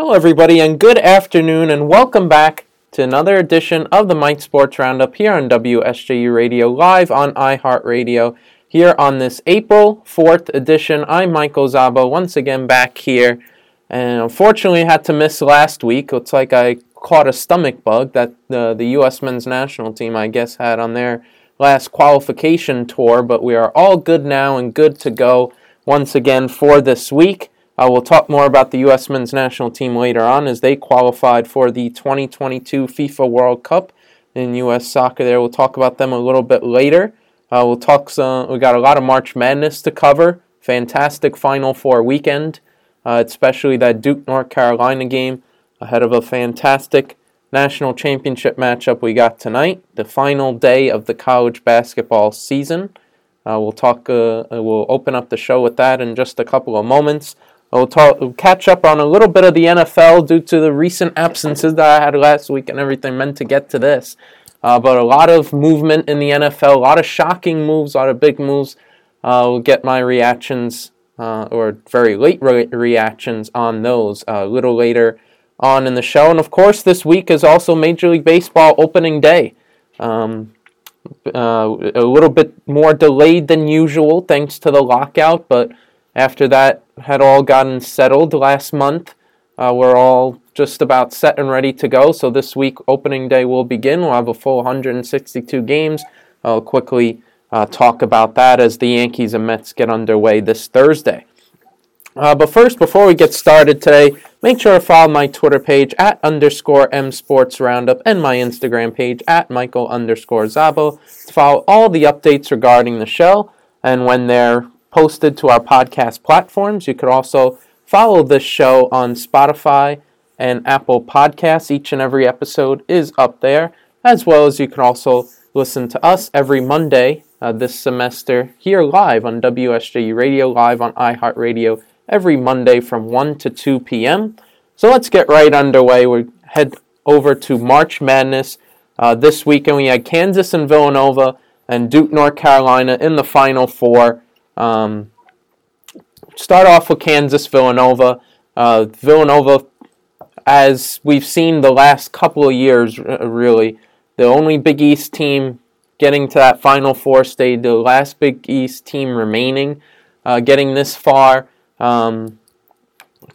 Hello, everybody, and good afternoon, and welcome back to another edition of the Mike Sports Roundup here on WSJU Radio, live on iHeartRadio. Here on this April 4th edition, I'm Michael Zabo, once again back here. And unfortunately, I had to miss last week. It's like I caught a stomach bug that uh, the, the U.S. men's national team, I guess, had on their last qualification tour. But we are all good now and good to go once again for this week. Uh, we'll talk more about the U.S. men's national team later on as they qualified for the 2022 FIFA World Cup in U.S. soccer. There, we'll talk about them a little bit later. Uh, we'll talk some. We got a lot of March Madness to cover. Fantastic Final Four weekend, uh, especially that Duke North Carolina game ahead of a fantastic national championship matchup we got tonight, the final day of the college basketball season. Uh, we'll talk. Uh, we'll open up the show with that in just a couple of moments. We'll, talk, catch up on a little bit of the NFL due to the recent absences that I had last week and everything meant to get to this. Uh, but a lot of movement in the NFL, a lot of shocking moves, a lot of big moves. Uh, we'll get my reactions uh, or very late re- reactions on those uh, a little later on in the show. And of course, this week is also Major League Baseball opening day. Um, uh, a little bit more delayed than usual thanks to the lockout, but after that had all gotten settled last month, uh, we're all just about set and ready to go. So this week, opening day will begin. We'll have a full 162 games. I'll quickly uh, talk about that as the Yankees and Mets get underway this Thursday. Uh, but first, before we get started today, make sure to follow my Twitter page at underscore M Sports Roundup and my Instagram page at Michael underscore Zabo to follow all the updates regarding the show. And when they're posted to our podcast platforms, you could also follow this show on Spotify and Apple Podcasts. Each and every episode is up there, as well as you can also listen to us every Monday uh, this semester here live on WSJU Radio, live on iHeartRadio every Monday from 1 to 2 p.m. So let's get right underway. We head over to March Madness. Uh, this weekend we had Kansas and Villanova and Duke, North Carolina in the Final Four. Um, start off with Kansas Villanova. Uh, Villanova as we've seen the last couple of years, really, the only Big East team getting to that Final Four stage, the last Big East team remaining, uh, getting this far. Um,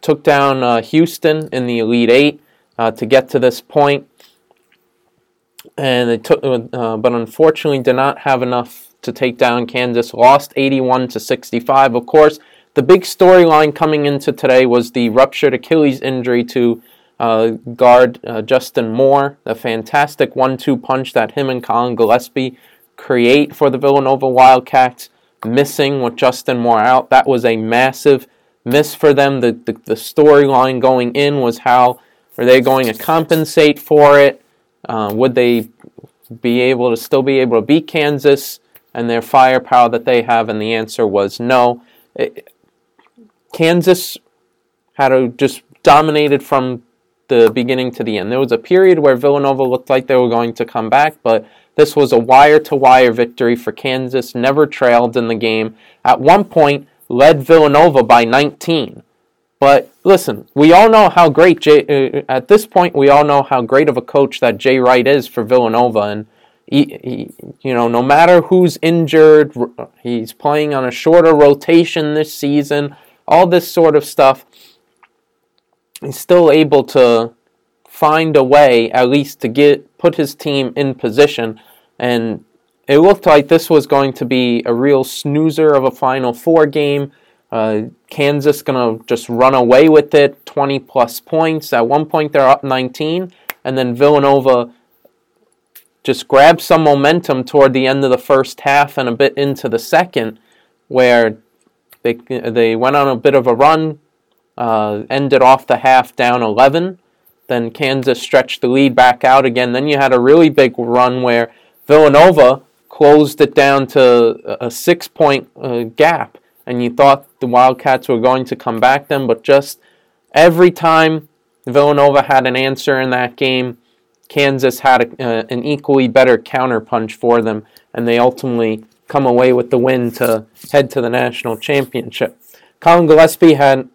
took down uh, Houston in the Elite Eight uh, to get to this point, and it took, uh, but unfortunately, did not have enough to take down Kansas. Lost 81 to 65. Of course, the big storyline coming into today was the ruptured Achilles injury to uh, guard uh, Justin Moore, the fantastic one-two punch that him and Colin Gillespie create for the Villanova Wildcats, missing with Justin Moore out. That was a massive miss for them. The, the, the storyline going in was how are they going to compensate for it? Uh, would they be able to still be able to beat Kansas and their firepower that they have? And the answer was no. It, Kansas had a, just dominated from the beginning to the end. There was a period where Villanova looked like they were going to come back, but this was a wire to wire victory for Kansas, never trailed in the game. At one point, led Villanova by 19. But listen, we all know how great Jay, uh, at this point we all know how great of a coach that Jay Wright is for Villanova and he, he, you know, no matter who's injured, he's playing on a shorter rotation this season, all this sort of stuff he's still able to find a way at least to get put his team in position. And it looked like this was going to be a real snoozer of a final four game. Uh, kansas to just run away with it 20 plus points. At one point they're up 19 and then villanova just grabbed some momentum toward the end of the first half and a bit into the second where they, they went on a bit of a run uh, ended off the half down 11. Then Kansas stretched the lead back out again. Then you had a really big run where Villanova closed it down to a six point uh, gap. And you thought the Wildcats were going to come back then, but just every time Villanova had an answer in that game, Kansas had a, uh, an equally better counterpunch for them, and they ultimately come away with the win to head to the national championship. Colin Gillespie had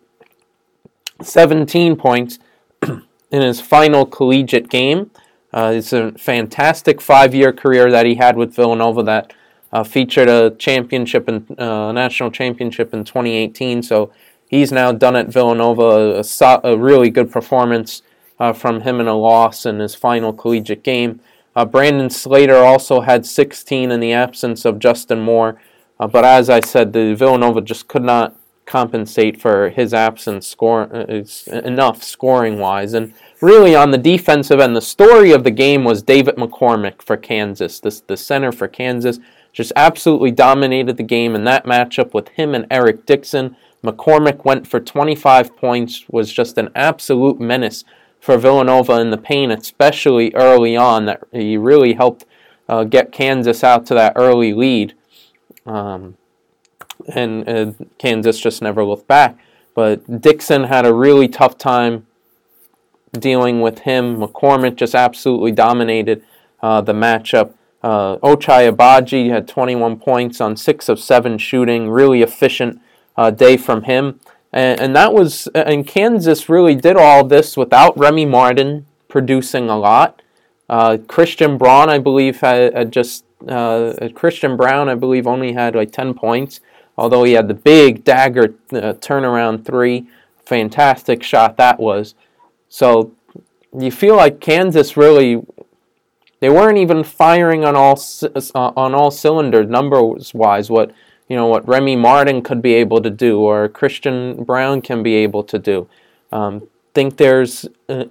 17 points, in his final collegiate game. Uh, it's a fantastic five-year career that he had with Villanova that uh, featured a championship and uh, national championship in 2018. So he's now done at Villanova a, a really good performance uh, from him in a loss in his final collegiate game. Uh, Brandon Slater also had 16 in the absence of Justin Moore, uh, but as I said, the Villanova just could not compensate for his absence score uh, enough scoring wise and really on the defensive end the story of the game was David McCormack for Kansas this the center for Kansas. Just absolutely dominated the game in that matchup with him and Eric Dixon. McCormack went for 25 points was just an absolute menace for Villanova in the paint especially early on that he really helped uh, get Kansas out to that early lead um, and uh, Kansas just never looked back. But Dixon had a really tough time dealing with him. McCormack just absolutely dominated uh, the matchup. Uh, Ochai Agbaji had 21 points on 6 of 7 shooting, really efficient uh, day from him. And, and that was, and Kansas really did all this without Remy Martin producing a lot. Uh, Christian Braun, I believe, had, had just, uh, Christian Braun, I believe, only had like 10 points although he had the big dagger uh, turnaround three. Fantastic shot that was. So you feel like Kansas really they weren't even firing on all uh, on all cylinders numbers wise what you know what Remy Martin could be able to do or Christian Braun can be able to do. Um, think there's uh,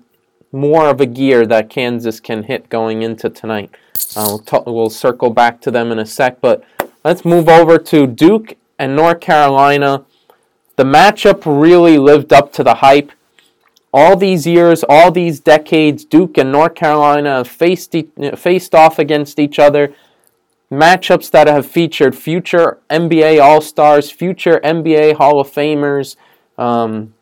more of a gear that Kansas can hit going into tonight. Uh, we'll, we'll circle back to them in a sec, but let's move over to Duke and North Carolina, the matchup really lived up to the hype. All these years, all these decades, Duke and North Carolina faced, faced off against each other. Matchups that have featured future NBA All Stars, future NBA Hall of Famers, um,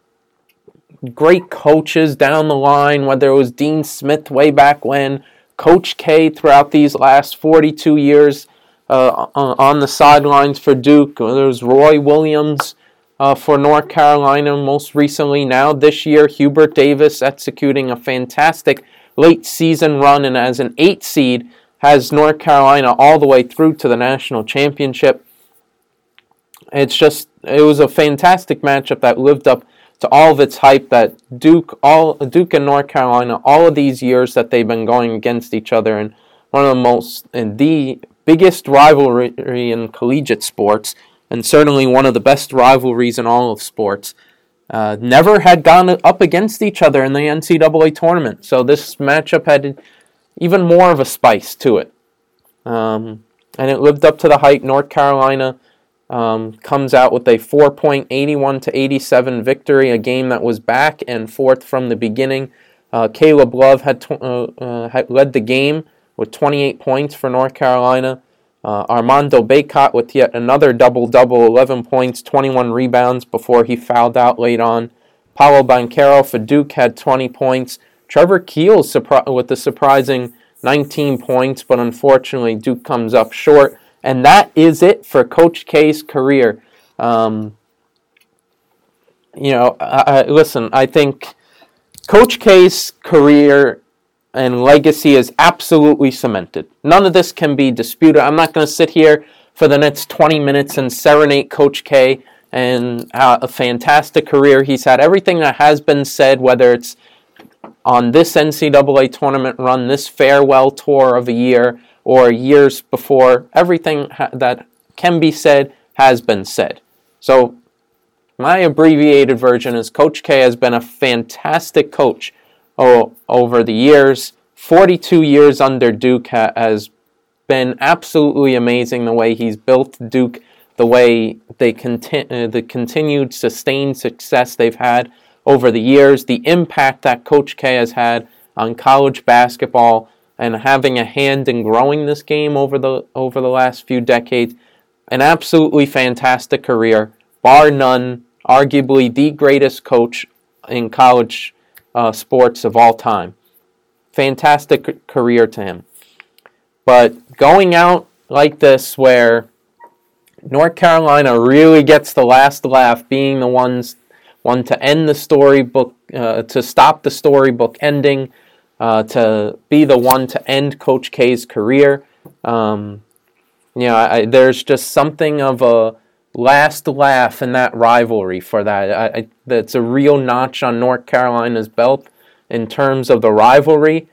great coaches down the line, whether it was Dean Smith way back when, Coach K throughout these last 42 years uh, on the sidelines for Duke. There's Roy Williams uh, for North Carolina most recently. Now, this year, Hubert Davis executing a fantastic late season run and as an eight seed has North Carolina all the way through to the national championship. It's just, it was a fantastic matchup that lived up to all of its hype that Duke, all Duke and North Carolina, all of these years that they've been going against each other, and one of the most, and the biggest rivalry in collegiate sports, and certainly one of the best rivalries in all of sports, uh, never had gone up against each other in the NCAA tournament. So this matchup had even more of a spice to it. Um, and it lived up to the hype. North Carolina um, comes out with a 4.81 to 87 victory, a game that was back and forth from the beginning. Uh, Caleb Love had, tw- uh, uh had led the game with 28 points for North Carolina. Uh, Armando Bacot with yet another double double, 11 points, 21 rebounds before he fouled out late on. Paolo Banchero for Duke had 20 points. Trevor Keel surpri- with the surprising 19 points, but unfortunately Duke comes up short. And that is it for Coach K's career. Um, you know, I, I, listen, I think Coach K's career and legacy is absolutely cemented. None of this can be disputed. I'm not going to sit here for the next 20 minutes and serenade Coach K and uh, a fantastic career. He's had everything that has been said, whether it's on this NCAA tournament run, this farewell tour of a year, or years before. Everything ha- that can be said has been said. So, my abbreviated version is Coach K has been a fantastic coach over the years. 42 years under Duke ha- has been absolutely amazing the way he's built Duke, the way they conti- uh, the continued sustained success they've had over the years, the impact that Coach K has had on college basketball and having a hand in growing this game over the over the last few decades. An absolutely fantastic career, bar none, arguably the greatest coach in college uh, sports of all time. Fantastic career to him. But going out like this, where North Carolina really gets the last laugh, being the ones one to end the storybook uh, to stop the storybook ending, uh, to be the one to end Coach K's career. Um, you know, I, there's just something of a last laugh in that rivalry for that. I, I, that's a real notch on North Carolina's belt in terms of the rivalry.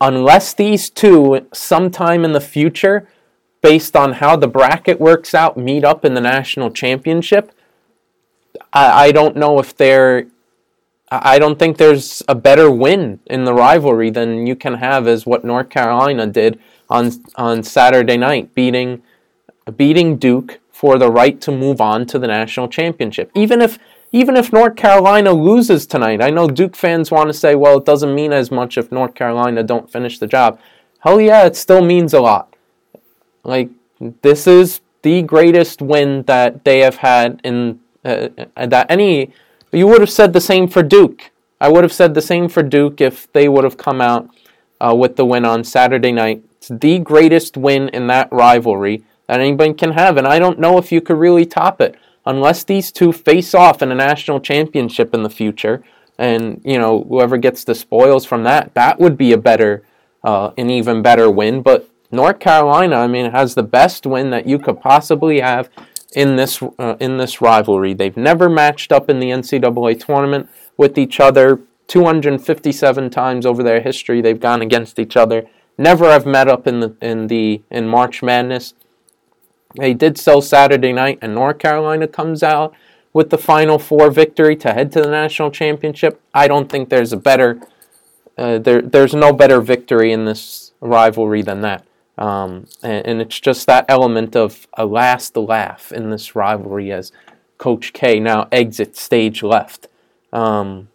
Unless these two, sometime in the future, based on how the bracket works out, meet up in the national championship, I, I don't know if they're. I don't think there's a better win in the rivalry than you can have as what North Carolina did on on Saturday night, beating beating Duke for the right to move on to the national championship. Even if even if North Carolina loses tonight, I know Duke fans want to say, well, it doesn't mean as much if North Carolina don't finish the job. Hell yeah, it still means a lot. Like this is the greatest win that they have had in uh, uh that any you would have said the same for Duke. I would have said the same for Duke if they would have come out uh, with the win on Saturday night. It's the greatest win in that rivalry that anybody can have, and I don't know if you could really top it unless these two face off in a national championship in the future. And you know whoever gets the spoils from that, that would be a better, uh, an even better win. But North Carolina, I mean, has the best win that you could possibly have in this uh, in this rivalry. They've never matched up in the NCAA tournament with each other. 257 times over their history, they've gone against each other. Never have met up in the in the in March Madness. They did so Saturday night, and North Carolina comes out with the Final Four victory to head to the national championship. I don't think there's a better, uh, there, there's no better victory in this rivalry than that. Um, and, and, it's just that element of a last laugh in this rivalry as Coach K now exits stage left. Um,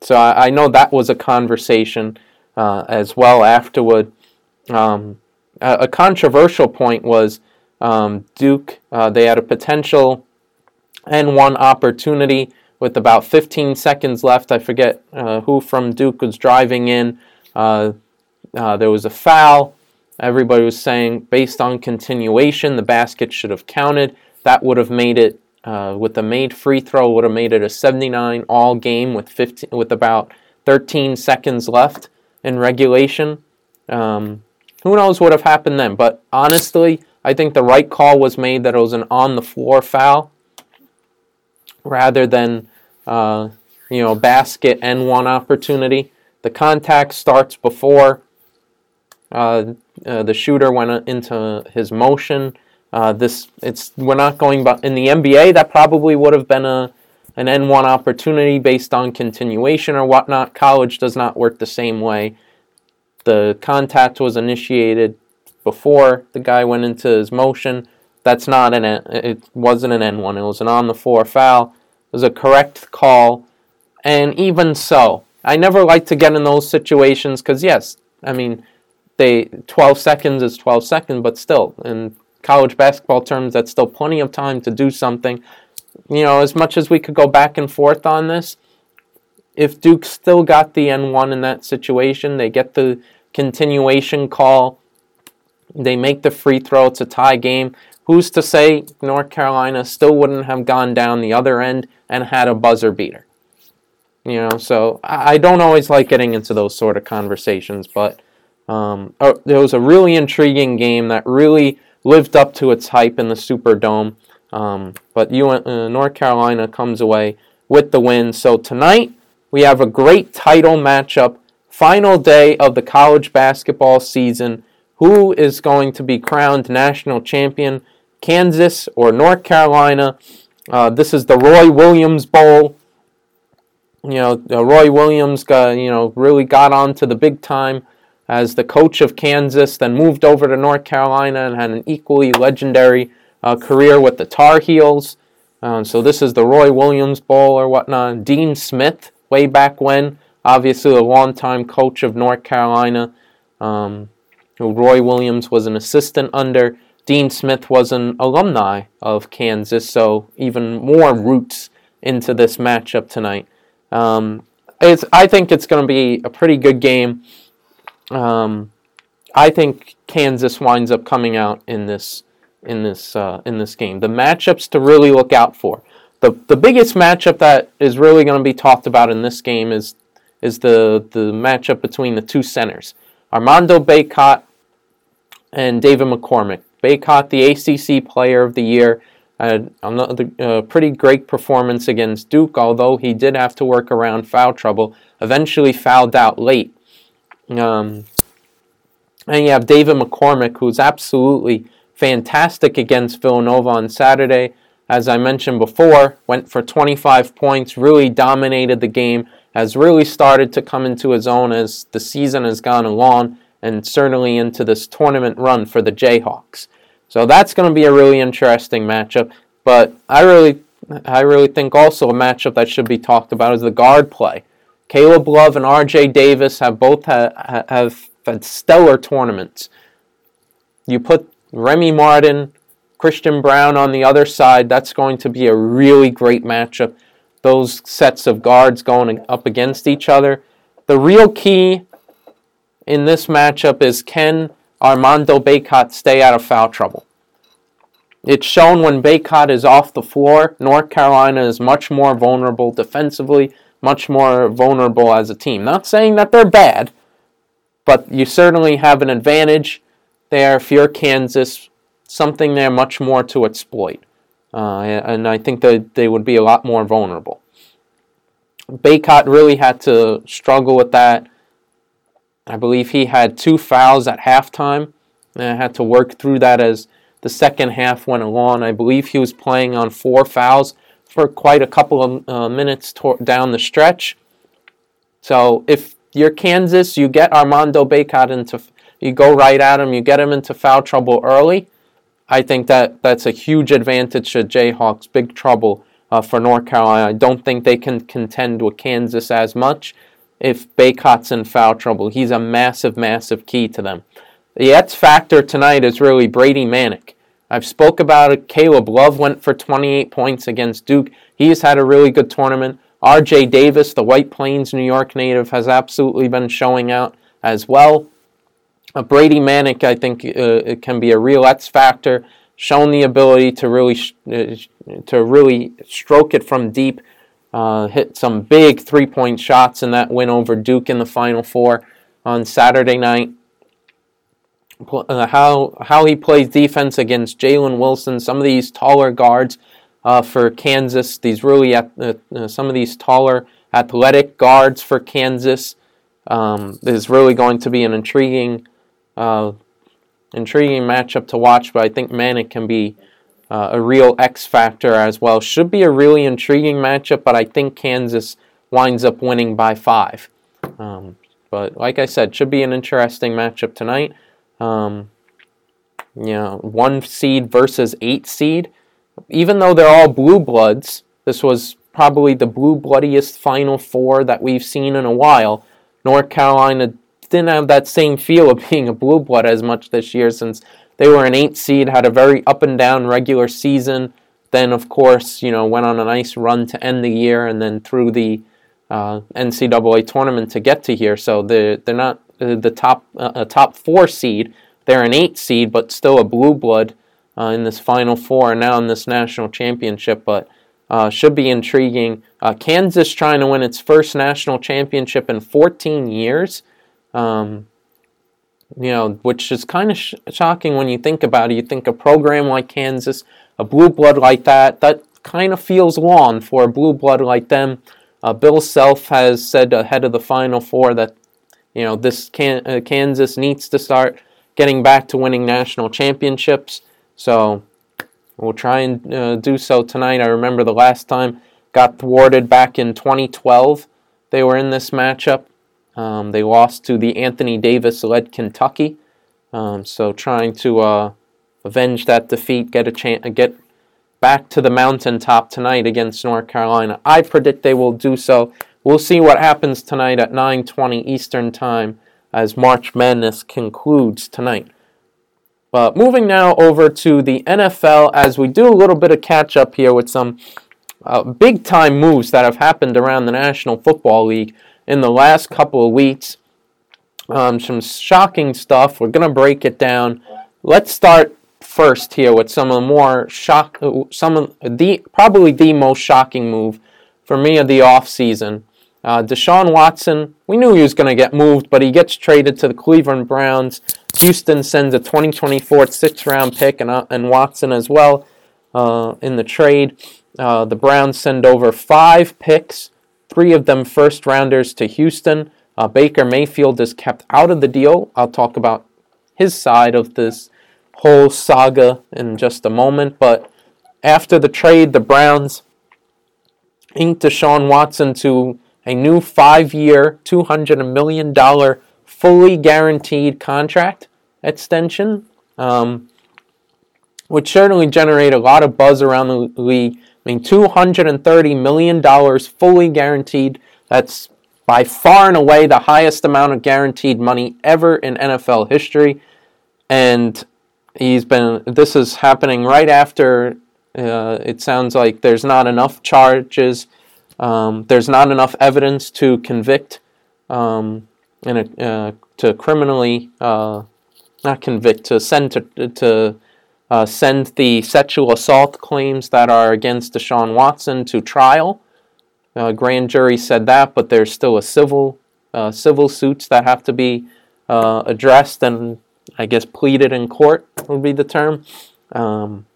so I, I, know that was a conversation uh, as well afterward. Um, a, a controversial point was um, Duke. Uh, they had a potential N1 opportunity with about 15 seconds left. I forget uh, who from Duke was driving in. Uh, uh, there was a foul. Everybody was saying, based on continuation, the basket should have counted. That would have made it, uh, with the made free throw, would have made it a 79 all game with 15, with about 13 seconds left in regulation. Um, who knows what would have happened then? But honestly, I think the right call was made that it was an on the floor foul rather than uh, you know basket and one opportunity. The contact starts before uh, uh, the shooter went into his motion. Uh, this it's we're not going in the NBA that probably would have been a an N1 opportunity based on continuation or whatnot. College does not work the same way the contact was initiated before the guy went into his motion. That's not an it wasn't an N one. It was an on the floor foul. It was a correct call, and even so, I never like to get in those situations because yes, I mean, they 12 seconds is 12 seconds, but still in college basketball terms, that's still plenty of time to do something. You know, as much as we could go back and forth on this, if Duke still got the N1 in that situation, they get the continuation call. They make the free throw. It's a tie game. Who's to say North Carolina still wouldn't have gone down the other end and had a buzzer beater? You know, so I don't always like getting into those sort of conversations, but um, oh, it was a really intriguing game that really lived up to its hype in the Superdome. Um, but uh, North Carolina comes away with the win. So tonight we have a great title matchup final day of the college basketball season. Who is going to be crowned national champion? Kansas or North Carolina? Uh, this is the Roy Williams Bowl. You know, uh, Roy Williams got, you know, really got on to the big time as the coach of Kansas, then moved over to North Carolina and had an equally legendary uh, career with the Tar Heels. Um, so this is the Roy Williams Bowl or whatnot. Dean Smith, way back when, obviously a longtime coach of North Carolina. Um, Roy Williams was an assistant under. Dean Smith was an alumni of Kansas, so even more roots into this matchup tonight. Um, it's, I think it's going to be a pretty good game. Um, I think Kansas winds up coming out in this in this uh, in this game. The matchups to really look out for. the the biggest matchup that is really going to be talked about in this game is is the the matchup between the two centers, Armando Bacot and David McCormack. Bacot, the ACC Player of the Year, had another uh, pretty great performance against Duke, although he did have to work around foul trouble. Eventually fouled out late. Um, and you have David McCormack, who's absolutely fantastic against Villanova on Saturday. As I mentioned before, went for 25 points, really dominated the game, has really started to come into his own as the season has gone along, and certainly into this tournament run for the Jayhawks. So that's going to be a really interesting matchup. But I really, I really think also a matchup that should be talked about is the guard play. Caleb Love and R.J. Davis have both ha- have had stellar tournaments. You put Remy Martin, Christian Braun on the other side. That's going to be a really great matchup. Those sets of guards going up against each other. The real key in this matchup is can Armando Bacot stay out of foul trouble? It's shown when Bacot is off the floor, North Carolina is much more vulnerable defensively, much more vulnerable as a team. Not saying that they're bad, but you certainly have an advantage there if you're Kansas, something there much more to exploit. Uh, and I think that they would be a lot more vulnerable. Bacot really had to struggle with that. I believe he had two fouls at halftime, and had to work through that as the second half went along. I believe he was playing on four fouls for quite a couple of uh, minutes to- down the stretch. So if you're Kansas, you get Armando Bacot into, you go right at him, you get him into foul trouble early. I think that that's a huge advantage to Jayhawks. Big trouble uh, for North Carolina. I don't think they can contend with Kansas as much if Bacot's in foul trouble. He's a massive, massive key to them. The X factor tonight is really Brady Manek. I've spoke about it. Caleb Love went for 28 points against Duke. He's had a really good tournament. R.J. Davis, the White Plains, New York native, has absolutely been showing out as well. Uh, Brady Manek, I think, uh, can be a real X factor. Shown the ability to really uh, to really stroke it from deep, uh, hit some big three point shots in that win over Duke in the Final Four on Saturday night. Uh, how how he plays defense against Jalen Wilson, some of these taller guards uh, for Kansas. These really uh, uh, some of these taller athletic guards for Kansas um, is really going to be an intriguing uh, intriguing matchup to watch. But I think Manek can be uh, a real X factor as well. Should be a really intriguing matchup, but I think Kansas winds up winning by five. Um, but like I said, should be an interesting matchup tonight. Um, you know, one seed versus eight seed even though they're all blue bloods, this was probably the blue bloodiest Final Four that we've seen in a while. North Carolina didn't have that same feel of being a blue blood as much this year since they were an eight seed, had a very up and down regular season. Then, of course, you know, went on a nice run to end the year and then through the uh, NCAA tournament to get to here. So they're, they're not uh, the top uh, top four seed. They're an eight seed, but still a blue blood uh, in this Final Four and now in this national championship, but uh, should be intriguing. Kansas trying to win its first national championship in 14 years, um, you know, which is kind of sh- shocking when you think about it. You think a program like Kansas, a blue blood like that, that kind of feels long for a blue blood like them. Uh, Bill Self has said ahead of the Final Four that you know this can- uh, Kansas needs to start getting back to winning national championships. So we'll try and uh, do so tonight. I remember the last time got thwarted back in 2012. They were in this matchup. Um, they lost to the Anthony Davis led Kentucky. Um, so trying to uh, avenge that defeat, get a chance, get back to the mountaintop tonight against North Carolina. I predict they will do so. We'll see what happens tonight at 9:20 Eastern Time as March Madness concludes tonight. But moving now over to the NFL as we do a little bit of catch up here with some uh, big time moves that have happened around the National Football League in the last couple of weeks. Um, some shocking stuff. We're going to break it down. Let's start first here with some of the more shock, some of the probably the most shocking move for me of the offseason. Uh, Deshaun Watson, we knew he was going to get moved, but he gets traded to the Cleveland Browns. Houston sends a 2024 sixth round pick and, uh, and Watson as well uh, in the trade. Uh, the Browns send over five picks, three of them first rounders to Houston. Uh, Baker Mayfield is kept out of the deal. I'll talk about his side of this whole saga in just a moment. But after the trade, the Browns inked Deshaun Watson to a new five year, $200 million fully guaranteed contract extension, um, which certainly generated a lot of buzz around the league. I mean, $230 million fully guaranteed. That's by far and away the highest amount of guaranteed money ever in NFL history. And he's been, this is happening right after uh, it sounds like there's not enough charges, um, there's not enough evidence to convict um, and uh, to criminally, uh, not convict, to send to, to uh, send the sexual assault claims that are against Deshaun Watson to trial. Grand jury said that, but there's still a civil uh, civil suits that have to be uh, addressed and I guess pleaded in court would be the term. Um,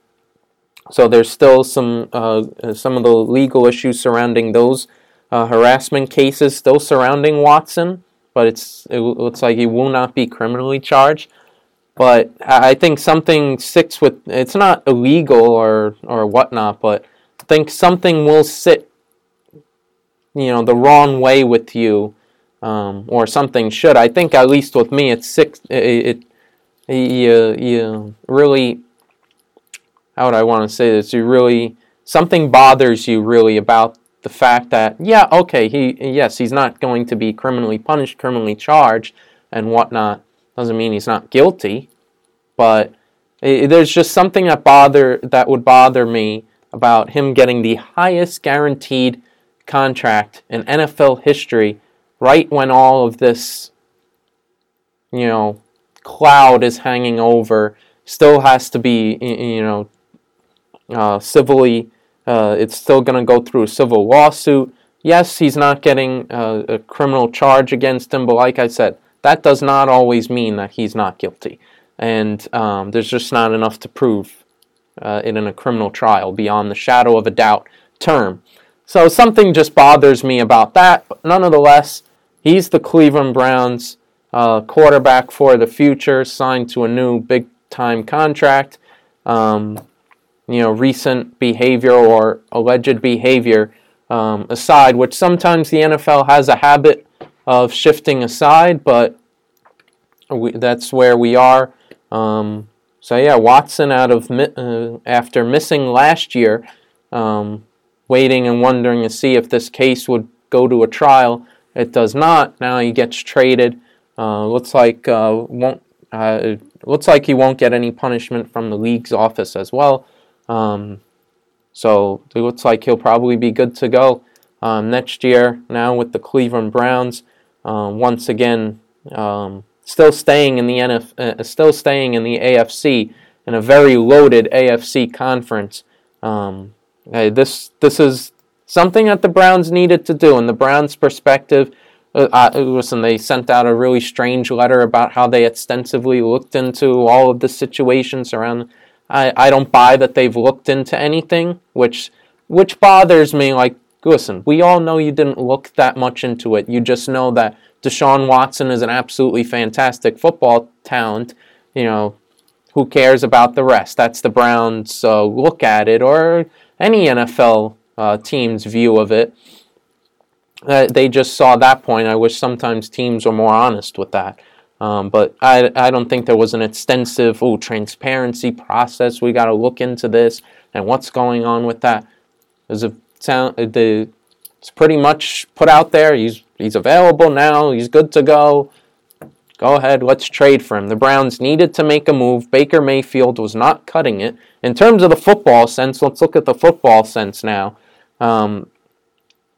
so there's still some uh, some of the legal issues surrounding those uh, harassment cases still surrounding Watson, but it's it looks like he will not be criminally charged. But I think something sticks with it's not illegal or or whatnot, but I think something will sit you know the wrong way with you um, or something should i think at least with me it's six it, it you, you really how would i want to say this? You really something bothers you really about the fact that yeah okay he yes he's not going to be criminally punished criminally charged and whatnot. Doesn't mean he's not guilty but it, there's just something that bother that would bother me about him getting the highest guaranteed contract in NFL history right when all of this, you know, cloud is hanging over, still has to be, you know, uh, civilly, uh, it's still going to go through a civil lawsuit. Yes, he's not getting uh, a criminal charge against him, but like I said, that does not always mean that he's not guilty. And um, there's just not enough to prove uh, it in a criminal trial beyond the shadow of a doubt term. So something just bothers me about that, but nonetheless, he's the Cleveland Browns uh, quarterback for the future, signed to a new big time contract. Um, you know, recent behavior or alleged behavior um, aside, which sometimes the NFL has a habit of shifting aside, but we, that's where we are. Um, so yeah, Watson out of uh, after missing last year, um, waiting and wondering to see if this case would go to a trial. It does not. Now he gets traded. Uh, looks like uh, won't. Uh, looks like he won't get any punishment from the league's office as well. Um, so it looks like he'll probably be good to go um, next year. Now with the Cleveland Browns, uh, once again, um, still staying in the NF, uh, still staying in the AFC in a very loaded AFC conference. Um, this this is something that the Browns needed to do. In the Browns' perspective, uh, uh, listen, they sent out a really strange letter about how they extensively looked into all of the situations around. I, I don't buy that they've looked into anything, which which bothers me. Like, listen, we all know you didn't look that much into it. You just know that Deshaun Watson is an absolutely fantastic football talent. You know, who cares about the rest? That's the Browns' uh, look at it, or any NFL uh, team's view of it. Uh, they just saw that point. I wish sometimes teams were more honest with that. Um, but I, I don't think there was an extensive ooh, transparency process. We got to look into this and what's going on with that. A sound, the, it's pretty much put out there. He's he's available now. He's good to go. Go ahead, let's trade for him. The Browns needed to make a move. Baker Mayfield was not cutting it. In terms of the football sense, let's look at the football sense now. Um,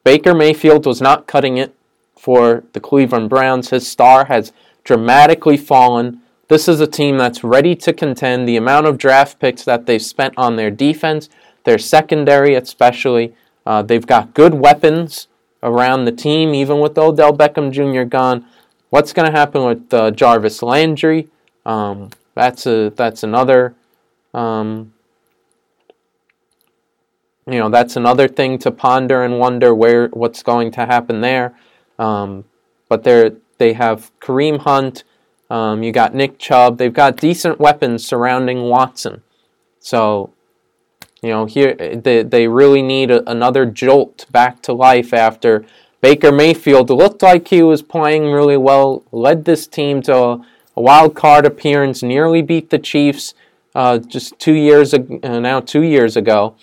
Baker Mayfield was not cutting it for the Cleveland Browns. His star has dramatically fallen this is a team that's ready to contend. The amount of draft picks that they've spent on their defense, their secondary especially, uh, they've got good weapons around the team, even with Odell Beckham Jr. gone. What's going to happen with uh, Jarvis Landry? Um, that's a that's another um, you know that's another thing to ponder and wonder where what's going to happen there. Um, but they they have Kareem Hunt, um, you got Nick Chubb. They've got decent weapons surrounding Watson. So, you know, here they, they really need a, another jolt back to life after Baker Mayfield looked like he was playing really well, led this team to a, a wild card appearance, nearly beat the Chiefs uh, just two years ago, uh, now two years ago.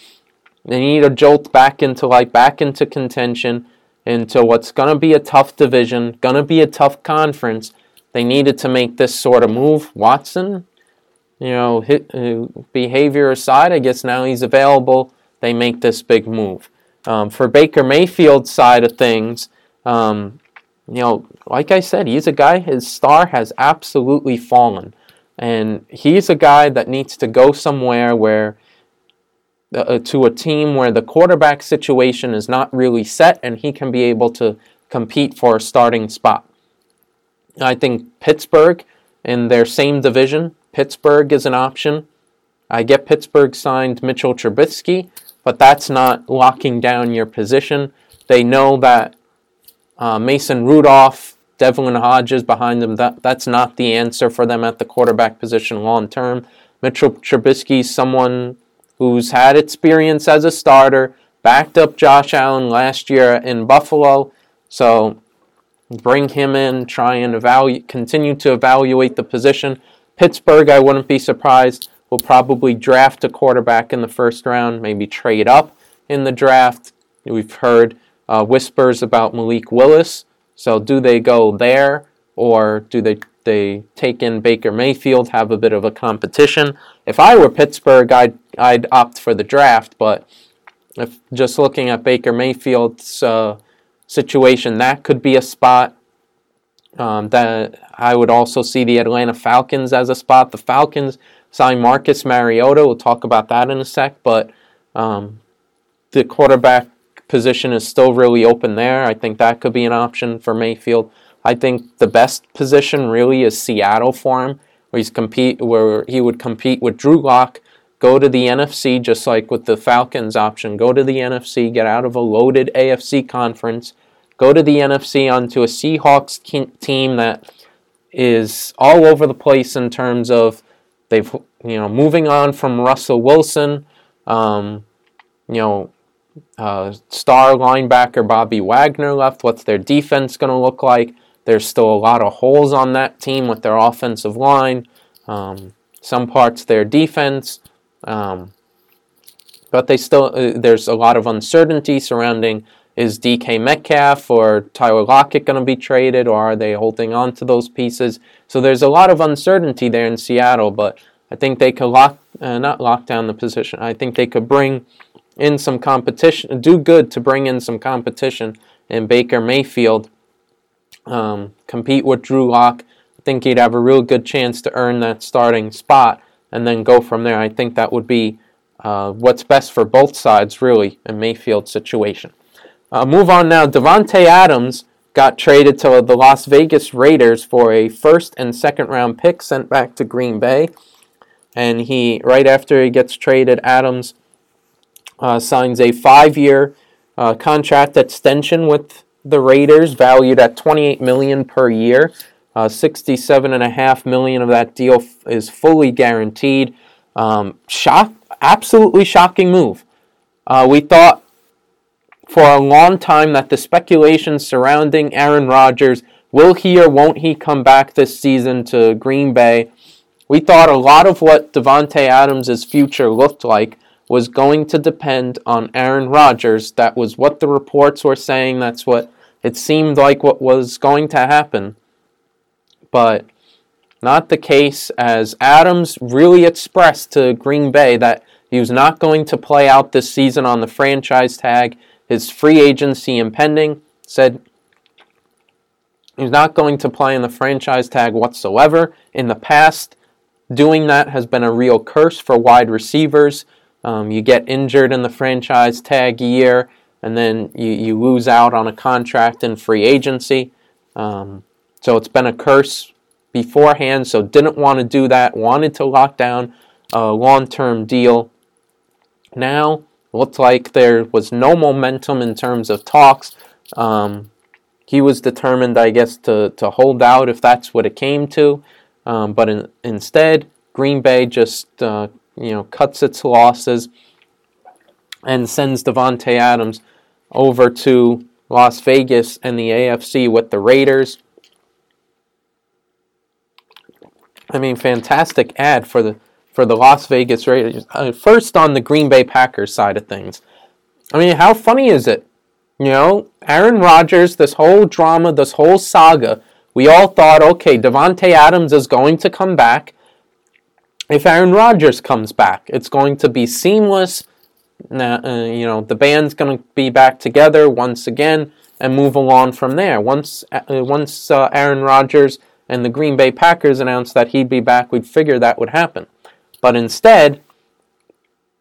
They need a jolt back into life, back into contention, into what's going to be a tough division, going to be a tough conference they needed to make this sort of move. Watson, you know, hit, uh, behavior aside, I guess now he's available. They make this big move. Um, for Baker Mayfield's side of things, um, you know, like I said, he's a guy, his star has absolutely fallen. And he's a guy that needs to go somewhere where, uh, uh to a team where the quarterback situation is not really set and he can be able to compete for a starting spot. I think Pittsburgh in their same division, Pittsburgh is an option. I get Pittsburgh signed Mitchell Trubisky, but that's not locking down your position. They know that uh, Mason Rudolph, Devlin Hodges behind them, that, that's not the answer for them at the quarterback position long term. Mitchell Trubisky someone who's had experience as a starter, backed up Josh Allen last year in Buffalo. So bring him in, try and evaluate, continue to evaluate the position. Pittsburgh, I wouldn't be surprised, will probably draft a quarterback in the first round, maybe trade up in the draft. We've heard uh, whispers about Malik Willis. So do they go there or do they they take in Baker Mayfield, have a bit of a competition? If I were Pittsburgh, I'd I'd opt for the draft, but if just looking at Baker Mayfield's uh, situation, that could be a spot. Um, that I would also see the Atlanta Falcons as a spot. The Falcons signed Marcus Mariota. We'll talk about that in a sec, but um, the quarterback position is still really open there. I think that could be an option for Mayfield. I think the best position really is Seattle for him, where he's compete where he would compete with Drew Lock, go to the NFC just like with the Falcons option. Go to the NFC, get out of a loaded AFC conference, go to the NFC onto a Seahawks team that is all over the place in terms of they've you know moving on from Russell Wilson, um, you know. Uh, star linebacker Bobby Wagner left. What's their defense going to look like? There's still a lot of holes on that team with their offensive line. Um, some parts their defense. Um, but they still uh, there's a lot of uncertainty surrounding is DK Metcalf or Tyler Lockett going to be traded or are they holding on to those pieces? So there's a lot of uncertainty there in Seattle, but I think they could lock uh, not lock down the position. I think they could bring in some competition, do good to bring in some competition in Baker Mayfield, um, compete with Drew Lock. I think he'd have a real good chance to earn that starting spot and then go from there. I think that would be uh, what's best for both sides, really, in Mayfield's situation. Uh, move on now. Davante Adams got traded to the Las Vegas Raiders for a first and second round pick sent back to Green Bay. And he, right after he gets traded, Adams uh, signs a five year uh, contract extension with the Raiders, valued at 28 million per year. Uh, 67.5 million of that deal f- is fully guaranteed. Um, shock, absolutely shocking move. Uh, we thought for a long time that the speculation surrounding Aaron Rodgers, will he or won't he come back this season to Green Bay? We thought a lot of what Davante Adams' future looked like was going to depend on Aaron Rodgers. That was what the reports were saying. That's what it seemed like what was going to happen but not the case as Adams really expressed to Green Bay that he was not going to play out this season on the franchise tag. His free agency impending said He's not going to play in the franchise tag whatsoever. In the past, doing that has been a real curse for wide receivers. Um, you get injured in the franchise tag year, and then you, you lose out on a contract in free agency. Um, so it's been a curse beforehand, so didn't want to do that, wanted to lock down a long term deal. Now, looked like there was no momentum in terms of talks. Um, he was determined, I guess, to, to hold out if that's what it came to. Um, but in, instead, Green Bay just uh, you know cuts its losses and sends Davante Adams over to Las Vegas and the AFC with the Raiders. I mean, fantastic ad for the for the Las Vegas Raiders. First on the Green Bay Packers side of things. I mean, how funny is it you know, Aaron Rodgers, this whole drama, this whole saga, we all thought, okay, Davante Adams is going to come back. If Aaron Rodgers comes back, it's going to be seamless. Uh, you know, the band's going to be back together once again and move along from there. Once, uh, once uh, Aaron Rodgers and the Green Bay Packers announced that he'd be back, we'd figure that would happen. But instead,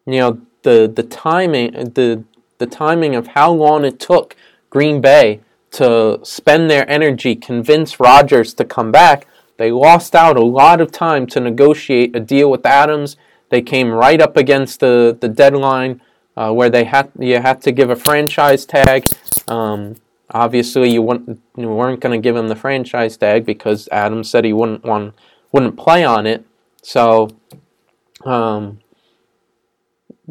you know, the the timing, the the timing of how long it took Green Bay to spend their energy, convince Rodgers to come back, they lost out a lot of time to negotiate a deal with Adams. They came right up against the, the deadline uh, where they had you had to give a franchise tag. Um, obviously, you, wouldn't, you weren't going to give him the franchise tag because Adams said he wouldn't want wouldn't play on it. So um,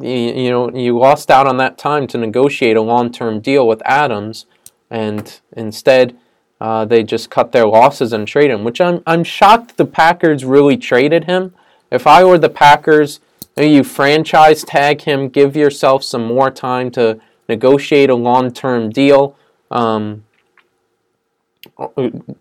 you, you know you lost out on that time to negotiate a long-term deal with Adams, and instead uh, they just cut their losses and trade him. Which I'm I'm shocked the Packers really traded him. If I were the Packers, you franchise tag him, give yourself some more time to negotiate a long-term deal. Um,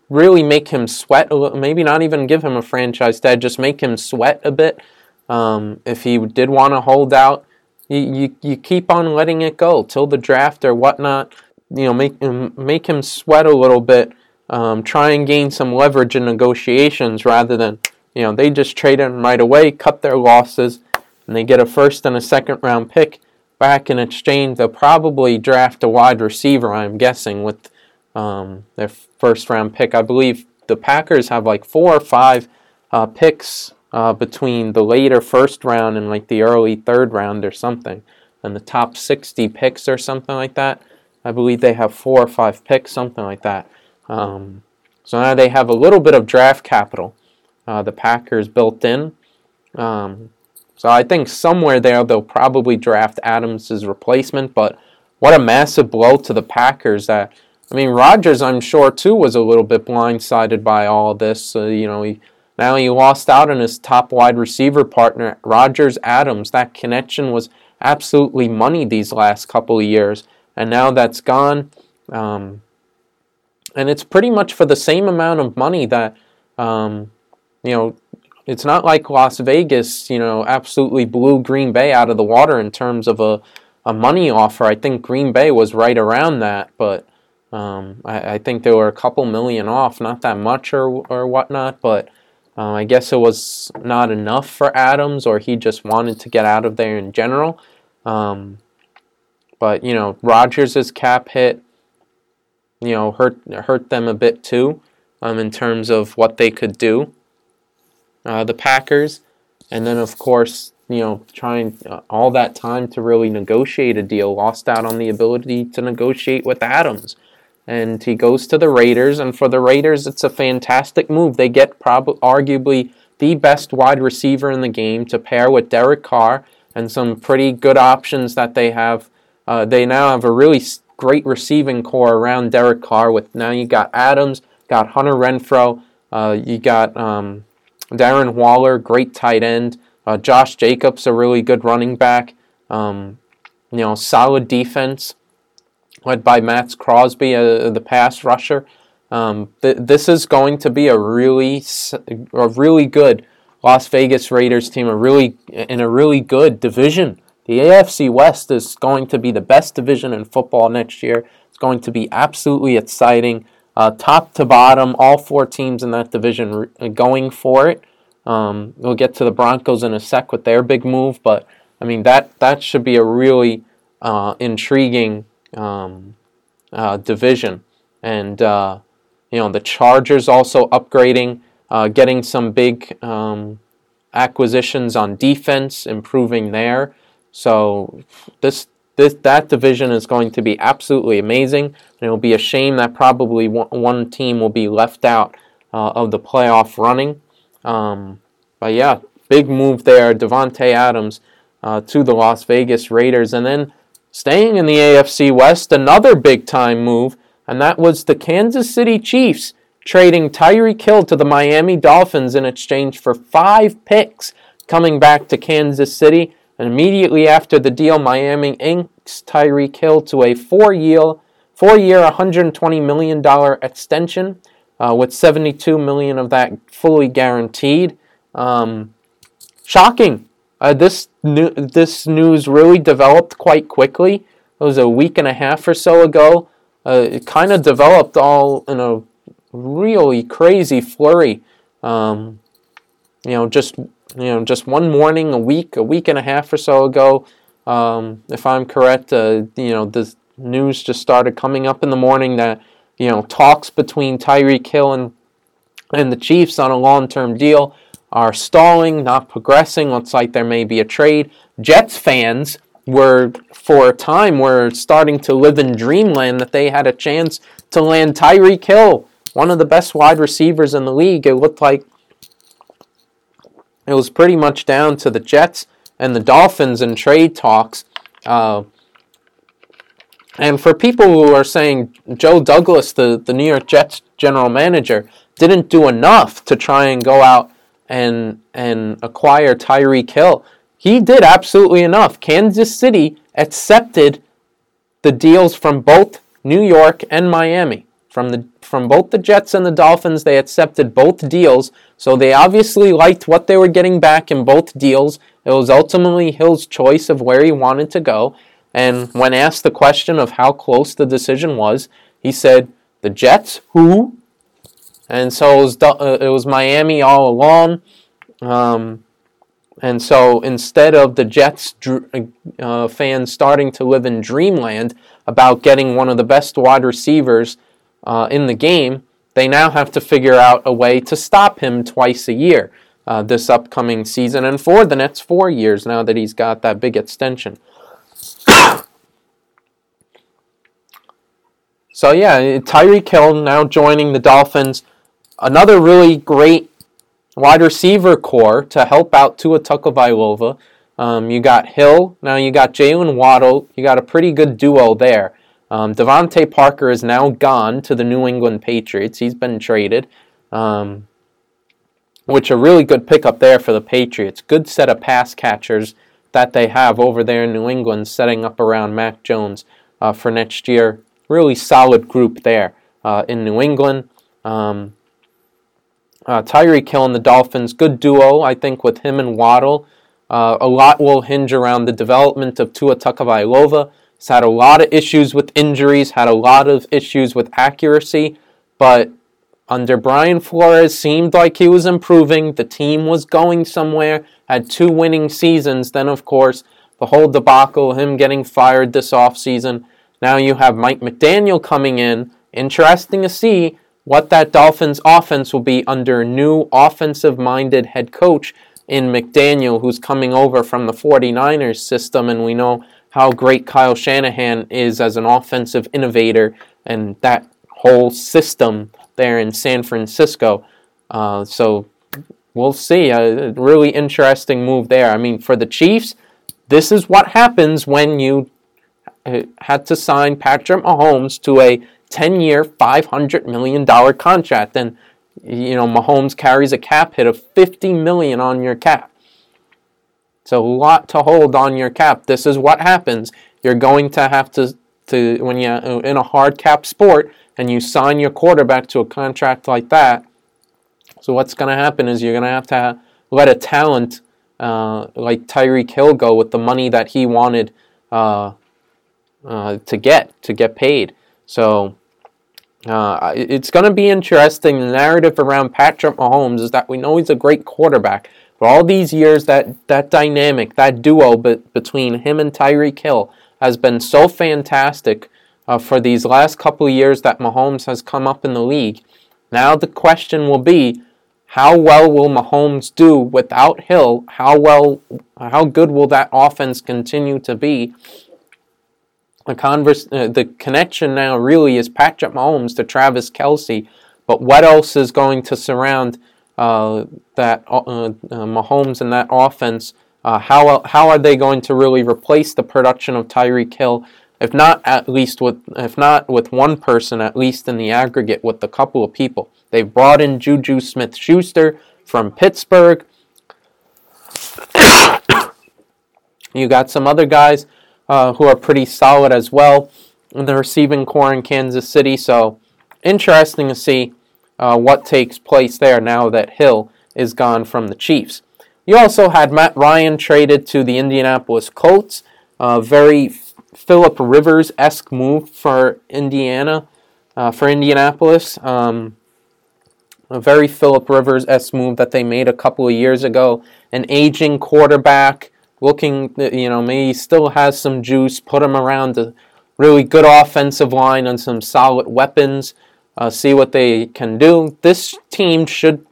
really make him sweat a little, maybe not even give him a franchise tag, just make him sweat a bit. Um, if he did want to hold out, you, you, you keep on letting it go till the draft or whatnot. You know, make make him sweat a little bit. Um, try and gain some leverage in negotiations rather than you know they just trade him right away, cut their losses, and they get a first and a second round pick back in exchange. They'll probably draft a wide receiver. I'm guessing with um, their first round pick. I believe the Packers have like four or five uh, picks uh, between the later first round and like the early third round or something, and the top 60 picks or something like that. I believe they have four or five picks, something like that. Um, so now they have a little bit of draft capital. Uh, the Packers built in. Um, so I think somewhere there they'll probably draft Adams' replacement. But what a massive blow to the Packers! That I mean, Rodgers, I'm sure too, was a little bit blindsided by all of this. Uh, you know, he now he lost out on his top wide receiver partner, Rodgers Adams. That connection was absolutely money these last couple of years, and now that's gone. Um, and it's pretty much for the same amount of money that, um, you know, it's not like Las Vegas, you know, absolutely blew Green Bay out of the water in terms of a, a money offer. I think Green Bay was right around that, but um, I, I, think they were a couple million off, not that much or or whatnot, but uh, I guess it was not enough for Adams, or he just wanted to get out of there in general. Um, but you know, Rodgers' cap hit, you know, hurt hurt them a bit too, um, in terms of what they could do. Uh, the Packers, and then of course, you know, trying uh, all that time to really negotiate a deal, lost out on the ability to negotiate with Adams and he goes to the Raiders. And for the Raiders, it's a fantastic move. They get probably arguably the best wide receiver in the game to pair with Derek Carr and some pretty good options that they have. Uh, they now have a really great receiving corps around Derek Carr. With now you got Adams, got Hunter Renfrow, uh, you got um, Darren Waller, great tight end. Uh, Josh Jacobs, a really good running back. Um, you know, solid defense led by Maxx Crosby, uh, the pass rusher. Um, th- this is going to be a really, a really good Las Vegas Raiders team, a really in a really good division. The AFC West is going to be the best division in football next year. It's going to be absolutely exciting. Uh, top to bottom, all four teams in that division uh, going for it. Um, we'll get to the Broncos in a sec with their big move, but I mean that that should be a really uh, intriguing um, uh, division. And uh, you know the Chargers also upgrading, uh, getting some big um, acquisitions on defense, improving there. So this this that division is going to be absolutely amazing. And it will be a shame that probably one, team will be left out uh, of the playoff running. Um, but yeah, big move there, Davante Adams uh, to the Las Vegas Raiders, and then staying in the AFC West, another big time move, and that was the Kansas City Chiefs trading Tyreek Hill to the Miami Dolphins in exchange for five picks coming back to Kansas City. And immediately after the deal, Miami inks Tyreek Hill to a four-year, four-year, $120 million extension, uh, with 72 million of that fully guaranteed. Um, shocking. Uh, this new, this news really developed quite quickly. It was a week and a half or so ago. Uh, it kind of developed all in a really crazy flurry. Um, you know, just you know, just one morning, a week, a week and a half or so ago, um, if I'm correct, uh, you know, the news just started coming up in the morning that you know talks between Tyreek Hill and and the Chiefs on a long-term deal are stalling, not progressing. Looks like there may be a trade. Jets fans were, for a time, were starting to live in dreamland that they had a chance to land Tyreek Hill one of the best wide receivers in the league. It looked like it was pretty much down to the Jets and the Dolphins in trade talks. Uh, and for people who are saying Joe Douglas, the, the New York Jets general manager, didn't do enough to try and go out and and acquire Tyreek Hill, he did absolutely enough. Kansas City accepted the deals from both New York and Miami. From the from both the Jets and the Dolphins, they accepted both deals, so they obviously liked what they were getting back in both deals. It was ultimately Hill's choice of where he wanted to go, and when asked the question of how close the decision was, he said, "The Jets, who?" And so it was, uh, it was Miami all along. Um, and so instead of the Jets uh, fans starting to live in dreamland about getting one of the best wide receivers uh, in the game, they now have to figure out a way to stop him twice a year uh, this upcoming season and for the next four years now that he's got that big extension. so, yeah, Tyreek Hill now joining the Dolphins. Another really great wide receiver corps to help out Tua Tagovailoa. Um, you got Hill, now you got Jaylen Waddle. You got a pretty good duo there. Um, DeVante Parker is now gone to the New England Patriots. He's been traded, um, which a really good pickup there for the Patriots. Good set of pass catchers that they have over there in New England, setting up around Mac Jones uh, for next year. Really solid group there uh, in New England. Um, uh, and the Dolphins, good duo, I think, with him and Waddle. Uh, a lot will hinge around the development of Tua Tagovailoa. He's had a lot of issues with injuries, had a lot of issues with accuracy, but under Brian Flores seemed like he was improving. The team was going somewhere, had two winning seasons. Then, of course, the whole debacle, him getting fired this offseason. Now you have Mike McDaniel coming in. Interesting to see what that Dolphins offense will be under a new offensive minded head coach in McDaniel, who's coming over from the 49ers system. And we know how great Kyle Shanahan is as an offensive innovator and that whole system there in San Francisco. Uh, so we'll see. A really interesting move there. I mean, for the Chiefs, this is what happens when you uh, had to sign Patrick Mahomes to a 10 year, $500 million contract. And, you know, Mahomes carries a cap hit of 50 million on your cap. It's a lot to hold on your cap. This is what happens. You're going to have to, to when you're in a hard cap sport and you sign your quarterback to a contract like that. So what's going to happen is you're going to have to let a talent uh, like Tyreek Hill go with the money that he wanted uh, uh, to get to get paid. So uh, it's going to be interesting. The narrative around Patrick Mahomes is that we know he's a great quarterback. For all these years, that, that dynamic, that duo be, between him and Tyreek Hill has been so fantastic uh, for these last couple of years that Mahomes has come up in the league. Now the question will be, how well will Mahomes do without Hill? How well, how good will that offense continue to be? The converse, uh, the connection now really is Patrick Mahomes to Travis Kelce, but what else is going to surround that uh, uh Mahomes and that offense? Uh, how how are they going to really replace the production of Tyreek Hill? If not at least with if not with one person, at least in the aggregate with a couple of people. They've brought in Juju Smith Schuster from Pittsburgh. you got some other guys uh, who are pretty solid as well in the receiving corps in Kansas City. So interesting to see uh, what takes place there now that Hill is gone from the Chiefs. You also had Matt Ryan traded to the Indianapolis Colts. Uh, very Philip Rivers esque move for Indiana, uh, for Indianapolis. Um, a very Philip Rivers esque move that they made a couple of years ago. An aging quarterback looking, you know, maybe still has some juice. Put him around a really good offensive line and some solid weapons. Uh, see what they can do. This team should,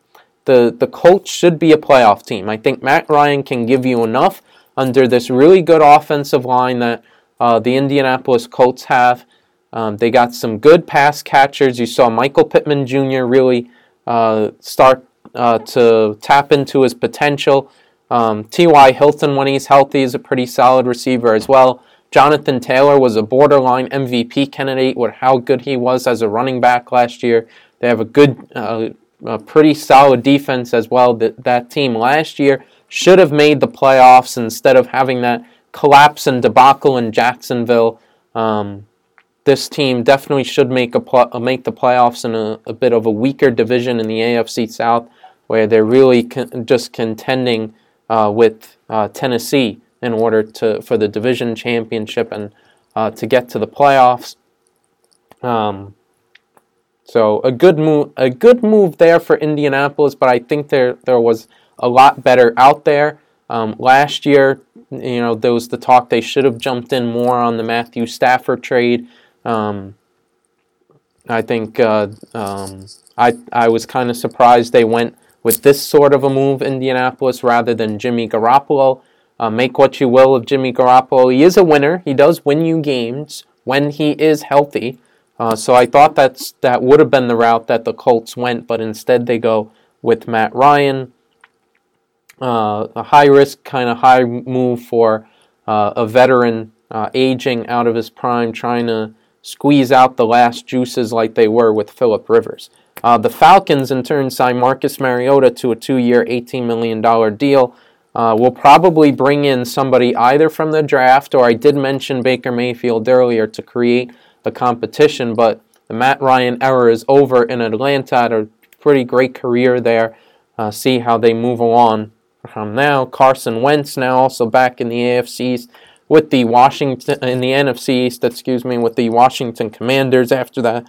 the the coach should be a playoff team. I think Matt Ryan can give you enough under this really good offensive line that uh, the Indianapolis Colts have. Um, they got some good pass catchers. You saw Michael Pittman Jr. really uh, start uh, to tap into his potential. Um, T.Y. Hilton, when he's healthy, is a pretty solid receiver as well. Jonathan Taylor was a borderline MVP candidate with how good he was as a running back last year. They have a good, uh, a pretty solid defense as well. That, that team last year should have made the playoffs instead of having that collapse and debacle in Jacksonville. Um, this team definitely should make a pl- uh, make the playoffs in a, a, bit of a weaker division in the AFC South, where they're really con- just contending uh, with uh, Tennessee in order to for the division championship and uh, to get to the playoffs. Um, so a good move, a good move there for Indianapolis, but I think there there was a lot better out there. Um, last year, you know, there was the talk they should have jumped in more on the Matthew Stafford trade. Um, I think uh, um, I I was kind of surprised they went with this sort of a move, Indianapolis, rather than Jimmy Garoppolo. Uh, make what you will of Jimmy Garoppolo. He is a winner. He does win you games when he is healthy. Uh, so I thought that's that would have been the route that the Colts went, but instead they go with Matt Ryan. Uh, a high risk, kind of high move for uh, a veteran uh, aging out of his prime, trying to squeeze out the last juices like they were with Philip Rivers. Uh, the Falcons, in turn, signed Marcus Mariota to a two year, $18 million deal. Uh, we'll probably bring in somebody either from the draft, or I did mention Baker Mayfield earlier to create a competition, but the Matt Ryan era is over in Atlanta. Had a pretty great career there. Uh, see how they move along from now. Carson Wentz now also back in the AFC East with the Washington in the NFC East, excuse me, with the Washington Commanders after that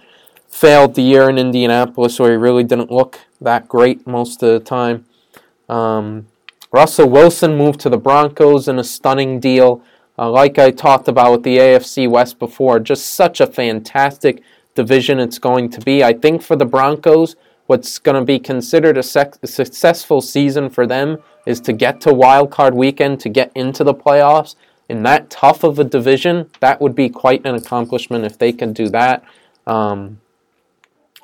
failed the year in Indianapolis where he really didn't look that great most of the time. Um, Russell Wilson moved to the Broncos in a stunning deal. Uh, like I talked about with the AFC West before, just such a fantastic division it's going to be. I think for the Broncos, what's going to be considered a, sec- a successful season for them is to get to wild card weekend to get into the playoffs. In that tough of a division, that would be quite an accomplishment if they can do that. Um,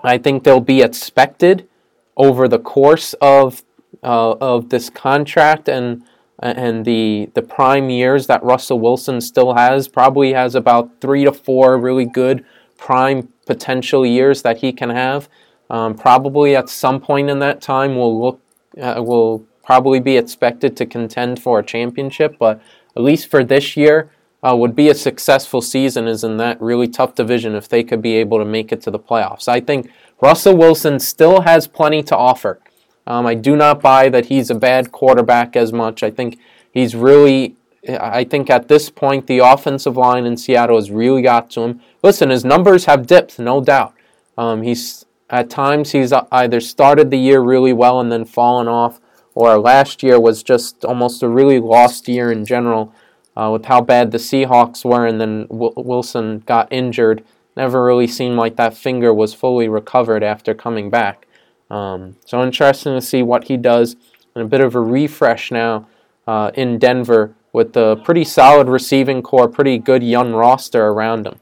I think they'll be expected over the course of uh, of this contract and and the the prime years that Russell Wilson still has. Probably has about three to four really good prime potential years that he can have. Um, probably at some point in that time, will look uh, will probably be expected to contend for a championship. But at least for this year, uh, would be a successful season is in that really tough division if they could be able to make it to the playoffs. I think Russell Wilson still has plenty to offer. Um, I do not buy that he's a bad quarterback as much. I think he's really, I think at this point, the offensive line in Seattle has really got to him. Listen, his numbers have dipped, no doubt. Um, he's at times he's either started the year really well and then fallen off, or last year was just almost a really lost year in general uh, with how bad the Seahawks were, and then w- Wilson got injured. Never really seemed like that finger was fully recovered after coming back. Um, so interesting to see what he does, and a bit of a refresh now uh, in Denver with a pretty solid receiving corps, pretty good young roster around him.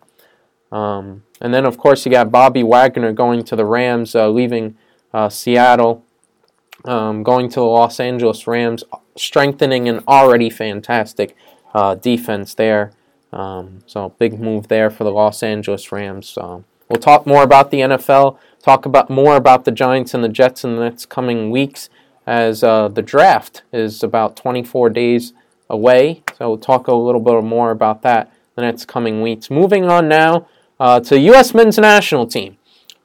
Um, and then, of course, you got Bobby Wagner going to the Rams, uh, leaving uh, Seattle, um, going to the Los Angeles Rams, strengthening an already fantastic uh, defense there. Um, so, big move there for the Los Angeles Rams. We'll talk more about the NFL, talk about more about the Giants and the Jets in the next coming weeks as uh, the draft is about 24 days away. So, we'll talk a little bit more about that in the next coming weeks. Moving on now uh, to U.S. men's national team,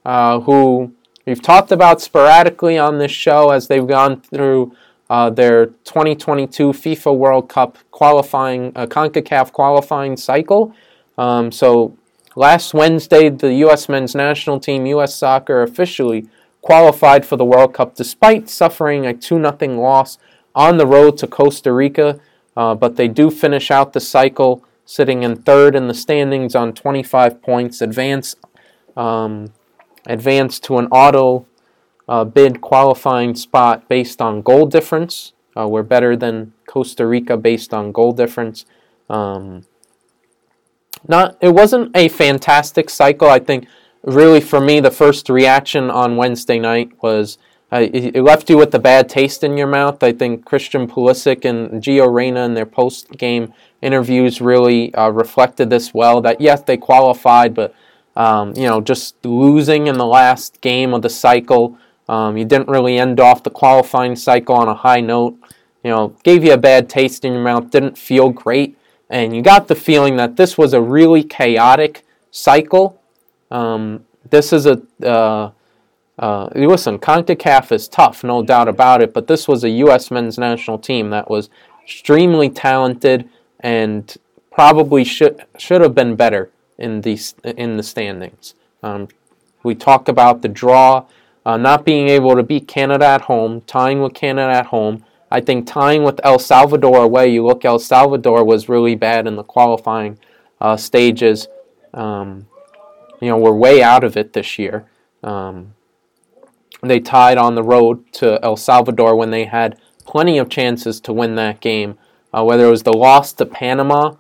uh, who we've talked about sporadically on this show as they've gone through uh, their 2022 FIFA World Cup qualifying, uh, CONCACAF qualifying cycle. Um, so last Wednesday, the U.S. men's national team, U.S. Soccer, officially qualified for the World Cup despite suffering a 2 0 loss on the road to Costa Rica. Uh, but they do finish out the cycle sitting in third in the standings on 25 points, advance, um, advance to an auto uh, bid qualifying spot based on goal difference. Uh, we're better than Costa Rica based on goal difference. Um, not, it wasn't a fantastic cycle. I think, really, for me, the first reaction on Wednesday night was uh, it, left you with a bad taste in your mouth. I think Christian Pulisic and Gio Reyna in their post game interviews really uh, reflected this well. That yes, they qualified, but um, you know, just losing in the last game of the cycle, um, you didn't really end off the qualifying cycle on a high note. You know, gave you a bad taste in your mouth. Didn't feel great, and you got the feeling that this was a really chaotic cycle. Um, this is a uh, uh, listen, CONCACAF is tough, no doubt about it, but this was a U.S. men's national team that was extremely talented and probably should should have been better in the in the standings. Um, we talked about the draw, uh, not being able to beat Canada at home, tying with Canada at home. I think tying with El Salvador away. You look, El Salvador was really bad in the qualifying uh, stages. Um, you know, we're way out of it this year. Um, they tied on the road to El Salvador when they had plenty of chances to win that game. Uh, whether it was the loss to Panama,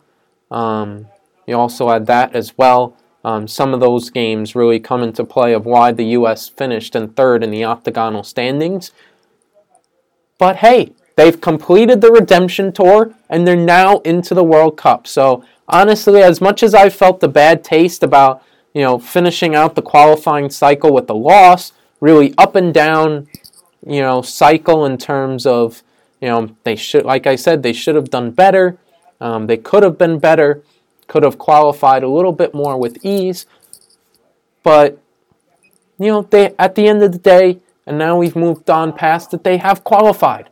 um, you also had that as well. Um, some of those games really come into play of why the U.S. finished in third in the octagonal standings. But hey, they've completed the redemption tour and they're now into the World Cup. So honestly, as much as I felt the bad taste about you know finishing out the qualifying cycle with the loss, really up and down, you know, cycle in terms of, you know, they should, like I said, they should have done better. Um, they could have been better, could have qualified a little bit more with ease. But, you know, they at the end of the day, and now we've moved on past it, they have qualified.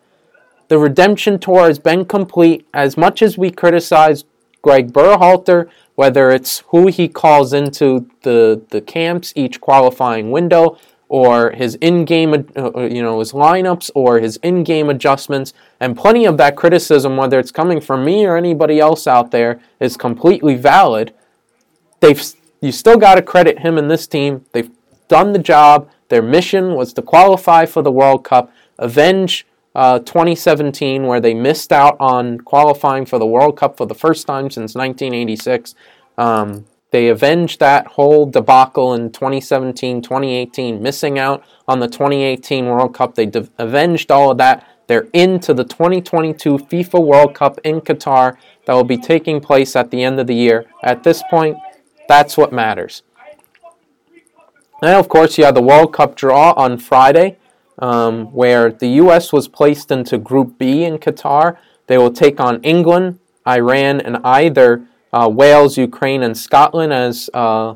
The redemption tour has been complete. As much as we criticize Gregg Berhalter, whether it's who he calls into the, the camps each qualifying window, or his in-game, uh, uh, you know, his lineups or his in-game adjustments, and plenty of that criticism, whether it's coming from me or anybody else out there, is completely valid. They've you still got to credit him and this team. They've done the job. Their mission was to qualify for the World Cup, avenge uh, 2017, where they missed out on qualifying for the World Cup for the first time since 1986. Um, they avenged that whole debacle in 2017, 2018, missing out on the 2018 World Cup. They de- avenged all of that. They're into the 2022 FIFA World Cup in Qatar that will be taking place at the end of the year. At this point, that's what matters. Now, of course, you have the World Cup draw on Friday, um, where the U.S. was placed into Group B in Qatar. They will take on England, Iran, and either uh, Wales, Ukraine, and Scotland as uh,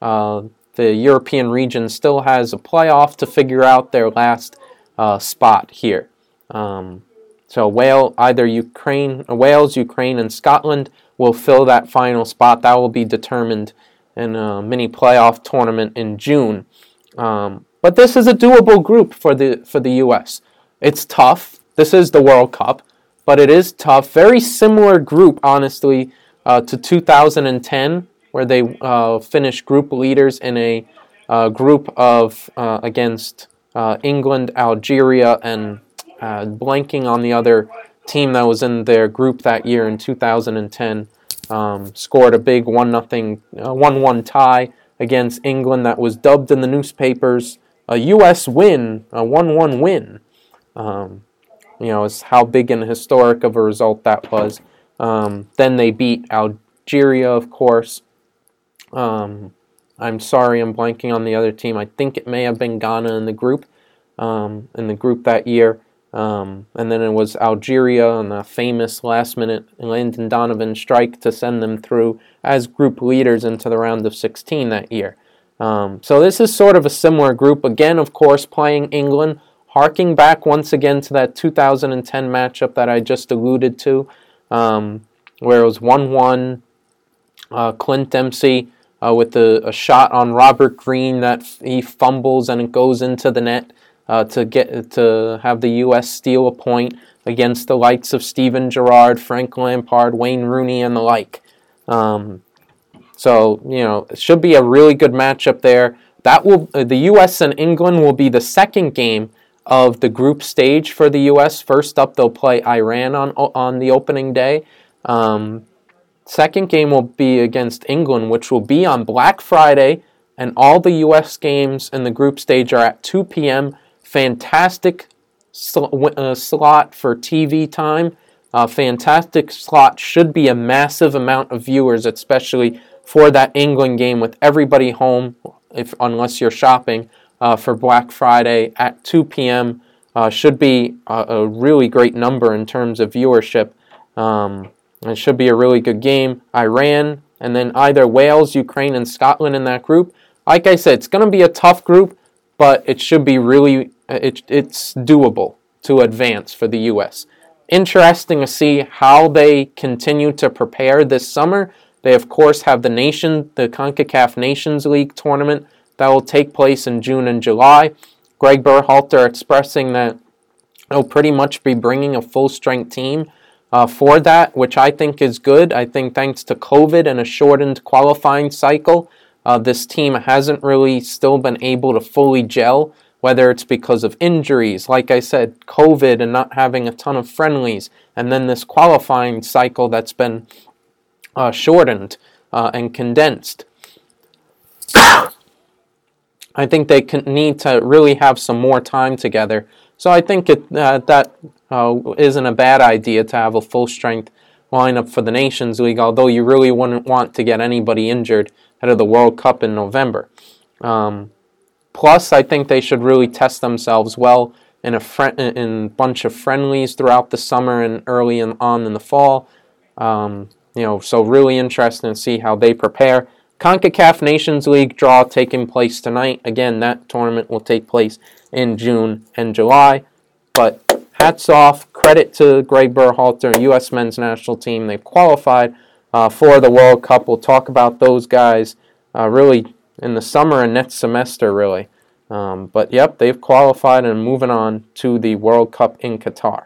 uh, the European region still has a playoff to figure out their last uh, spot here. Um, so Wales, either Ukraine, Wales, Ukraine, and Scotland will fill that final spot. That will be determined in a mini playoff tournament in June. Um, but this is a doable group for the for the U.S. It's tough. This is the World Cup, but it is tough. Very similar group, honestly, uh, to 2010, where they uh, finished group leaders in a uh, group of uh, against uh, England, Algeria, and uh, blanking on the other team that was in their group that year in 2010. Um, scored a big one nothing one one tie against England that was dubbed in the newspapers a U.S. win, a 1 1 win. Um, you know, is how big and historic of a result that was. Um, then they beat Algeria, of course. Um, I'm sorry, I'm blanking on the other team. I think it may have been Ghana in the group, um, in the group that year. Um, and then it was Algeria on the famous last minute Landon Donovan strike to send them through as group leaders into the round of 16 that year. Um, so this is sort of a similar group. Again, of course, playing England, harking back once again to that 2010 matchup that I just alluded to, um, where it was 1 1. Uh, Clint Dempsey uh, with a, a, shot on Robert Green that f- he fumbles and it goes into the net uh, to get to have the U.S. steal a point against the likes of Steven Gerrard, Frank Lampard, Wayne Rooney, and the like. Um, so you know, it should be a really good matchup there. That will uh, the U.S. and England will be the second game of the group stage for the U.S. First up, they'll play Iran on on the opening day. Um, second game will be against England, which will be on Black Friday, and all the U.S. games in the group stage are at 2 p.m. Fantastic sl- uh, slot for TV time. Uh, fantastic slot should be a massive amount of viewers, especially for that England game with everybody home, if unless you're shopping uh, for Black Friday at 2 p.m. Uh, should be a, a, really great number in terms of viewership. Um, it should be a really good game. Iran and then either Wales, Ukraine, and Scotland in that group. Like I said, it's going to be a tough group, but it should be really it, it's doable to advance for the U.S. Interesting to see how they continue to prepare this summer they, of course, have the nation, the CONCACAF Nations League tournament that will take place in June and July. Gregg Berhalter expressing that he'll pretty much be bringing a full strength team uh, for that, which I think is good. I think thanks to COVID and a shortened qualifying cycle, uh, this team hasn't really still been able to fully gel, whether it's because of injuries, like I said, COVID and not having a ton of friendlies, and then this qualifying cycle that's been uh, shortened uh, and condensed. I think they can need to really have some more time together. So I think it, uh, that uh, not a bad idea to have a full strength lineup for the Nations League, although you really wouldn't want to get anybody injured ahead of the World Cup in November. Um, plus, I think they should really test themselves well in a fr- in bunch of friendlies throughout the summer and early in, on in the fall. Um, you know, so really interesting to see how they prepare. CONCACAF Nations League draw taking place tonight. Again, that tournament will take place in June and July. But hats off, credit to Gregg Berhalter, U.S. men's national team. They've qualified uh, for the World Cup. We'll talk about those guys uh, really in the summer and next semester, really. Um, but yep, they've qualified and moving on to the World Cup in Qatar.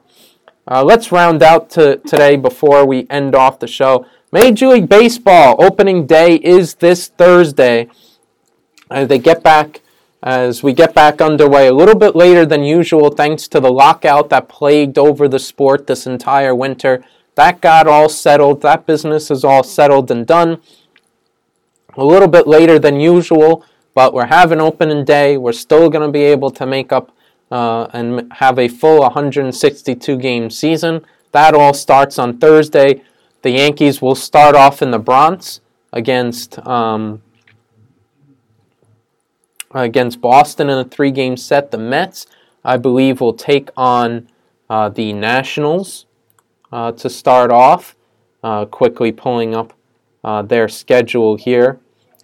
Uh, let's round out to today before we end off the show. Major League Baseball opening day is this Thursday. As they get back, as we get back underway a little bit later than usual, thanks to the lockout that plagued over the sport this entire winter. That got all settled. That business is all settled and done. A little bit later than usual, but we're having opening day. We're still going to be able to make up uh, and have a full 162 game season. That all starts on Thursday. The Yankees will start off in the Bronx against um, against Boston in a three game set. The Mets, I believe, will take on uh, the Nationals uh, to start off. Uh, quickly pulling up uh, their schedule here.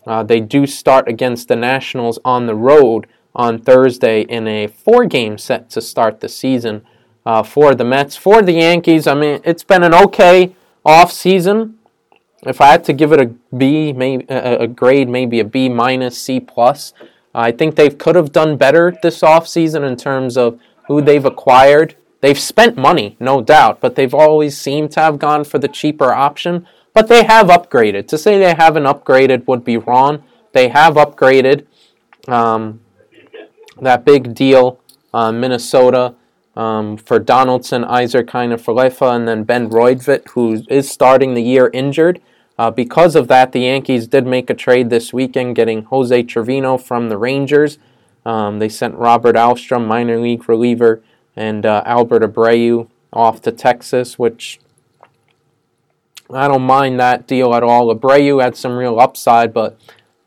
Uh, they do start against the Nationals on the road on Thursday in a four game set to start the season uh, for the Mets. For the Yankees, I mean, it's been an okay off season. If I had to give it a B, maybe a grade, maybe a B minus, C plus. I think they could have done better this offseason in terms of who they've acquired. They've spent money, no doubt, but they've always seemed to have gone for the cheaper option. But they have upgraded. To say they haven't upgraded would be wrong. They have upgraded. Um, that big deal, uh, Minnesota, um, for Donaldson, Isiah Kiner Falefa, and then Ben Rortvedt, who is starting the year injured. Uh, because of that, the Yankees did make a trade this weekend, getting Jose Trevino from the Rangers. Um, they sent Robert Ahlstrom, minor league reliever, and uh, Albert Abreu off to Texas, which I don't mind that deal at all. Abreu had some real upside, but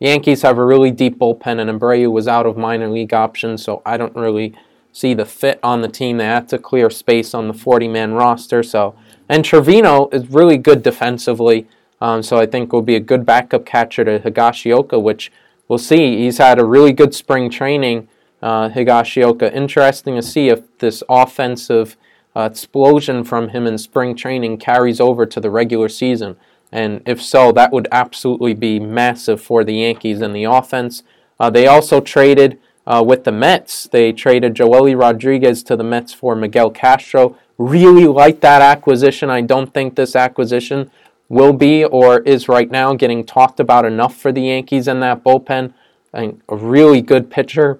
Yankees have a really deep bullpen, and Abreu was out of minor league options, so I don't really see the fit on the team. They have to clear space on the 40 man roster. So, and Trevino is really good defensively. Um, so I think will be a good backup catcher to Higashioka, which we'll see. He's had a really good spring training. Uh, Higashioka. Interesting to see if this offensive uh, explosion from him in spring training carries over to the regular season. And if so, that would absolutely be massive for the Yankees in the offense. Uh, they also traded uh, with the Mets. They traded Joely Rodriguez to the Mets for Miguel Castro. Really like that acquisition. I don't think this acquisition will be or is right now getting talked about enough for the Yankees in that bullpen. a really good pitcher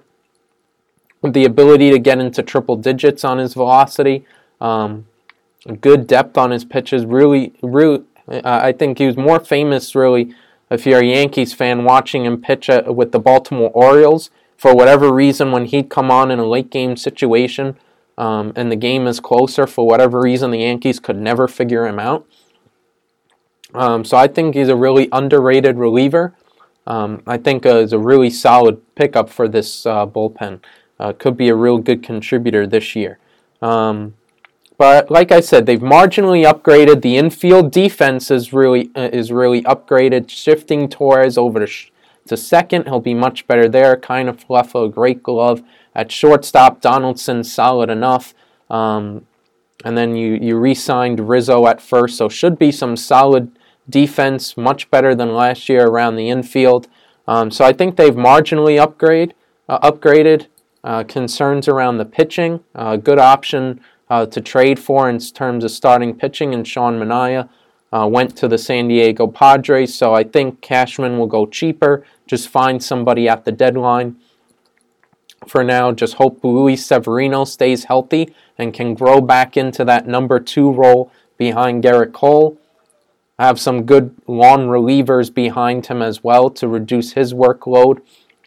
with the ability to get into triple digits on his velocity. Um, good depth on his pitches. Really, really, uh, I think he was more famous, really, if you're a Yankees fan, watching him pitch at, with the Baltimore Orioles. For whatever reason, when he'd come on in a late game situation um, and the game is closer, for whatever reason, the Yankees could never figure him out. Um, so I think he's a really underrated reliever. Um, I think uh, is a really solid pickup for this uh, bullpen. Uh, could be a real good contributor this year. Um, but like I said, they've marginally upgraded. The infield defense is really uh, is really upgraded, shifting Torres over to, sh- to second. He'll be much better there. Kiner of a great glove at shortstop. Donaldson, solid enough. Um, and then you you re-signed Rizzo at first, so should be some solid defense, much better than last year around the infield. Um, so I think they've marginally upgrade, uh, upgraded. Uh, concerns around the pitching, uh, good option uh, to trade for in terms of starting pitching, and Sean Manaea uh, went to the San Diego Padres. So I think Cashman will go cheaper. Just find somebody at the deadline. For now, just hope Luis Severino stays healthy and can grow back into that number two role behind Gerrit Cole have some good long relievers behind him as well to reduce his workload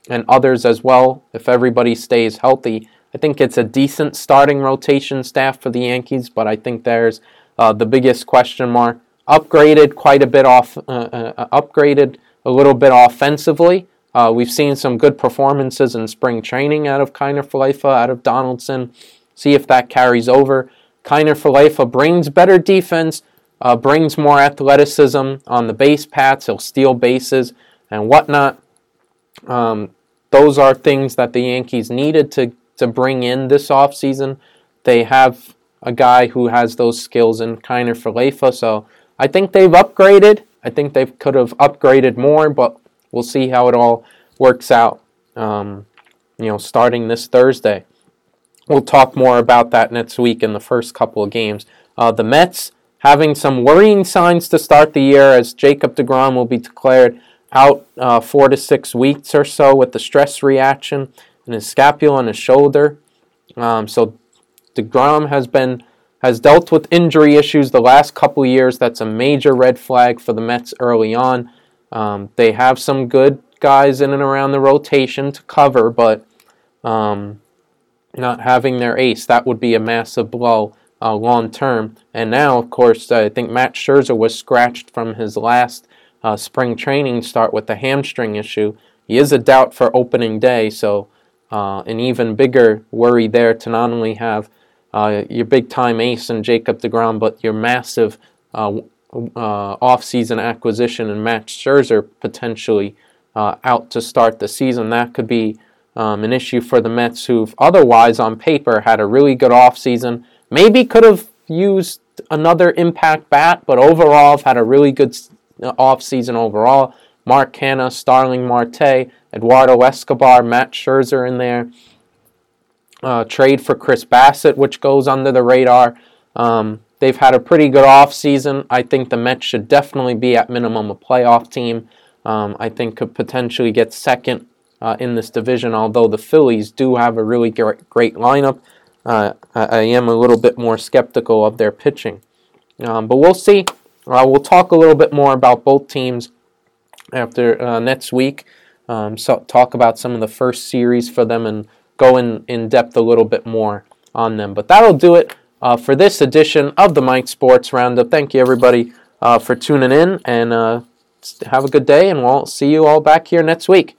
and others as well if everybody stays healthy. I think it's a decent starting rotation staff for the Yankees, but I think there's uh, the biggest question mark. Upgraded quite a bit off, uh, uh, uh upgraded a little bit offensively. Uh, we've seen some good performances in spring training out of Kiner Falefa, out of Donaldson. See if that carries over. Kiner Falefa brings better defense, uh, brings more athleticism on the base paths. He'll steal bases and whatnot. Um, those are things that the Yankees needed to, to bring in this offseason. They have a guy who has those skills in Kiner Falefa, so I think they've upgraded. I think they could have upgraded more, but we'll see how it all works out. Um, you know, starting this Thursday. We'll talk more about that next week in the first couple of games. Uh, the Mets having some worrying signs to start the year as Jacob DeGrom will be declared out uh, four to six weeks or so with the stress reaction in his scapula and his shoulder. Um, so DeGrom has been has dealt with injury issues the last couple years. That's a major red flag for the Mets early on. Um, they have some good guys in and around the rotation to cover, but um, not having their ace that would be a massive blow uh, long term. And now, of course, I think Max Scherzer was scratched from his last uh, spring training start with the hamstring issue. He is a doubt for opening day, so uh, an even bigger worry there to not only have uh, your big time ace in Jacob DeGrom, but your massive uh, uh, off-season acquisition and Max Scherzer potentially out to start the season. That could be um, an issue for the Mets, who've otherwise on paper had a really good offseason Maybe could have used another impact bat, but overall have had a really good uh, off season overall. Mark Canha, Starling Marte, Eduardo Escobar, Max Scherzer in there. Uh, trade for Chris Bassitt, which goes under the radar. Um, they've had a pretty good offseason. I think the Mets should definitely be at minimum a playoff team. Um, I think could potentially get second uh, in this division, although the Phillies do have a really great, great lineup. Uh, I, I, am a little bit more skeptical of their pitching. Um, but we'll see. Uh, we'll talk a little bit more about both teams after uh, next week. Um, so talk about some of the first series for them and go in, in depth a little bit more on them. But that'll do it uh, for this edition of the Mike Sports Roundup. Thank you, everybody, uh, for tuning in, and uh, have a good day, and we'll see you all back here next week.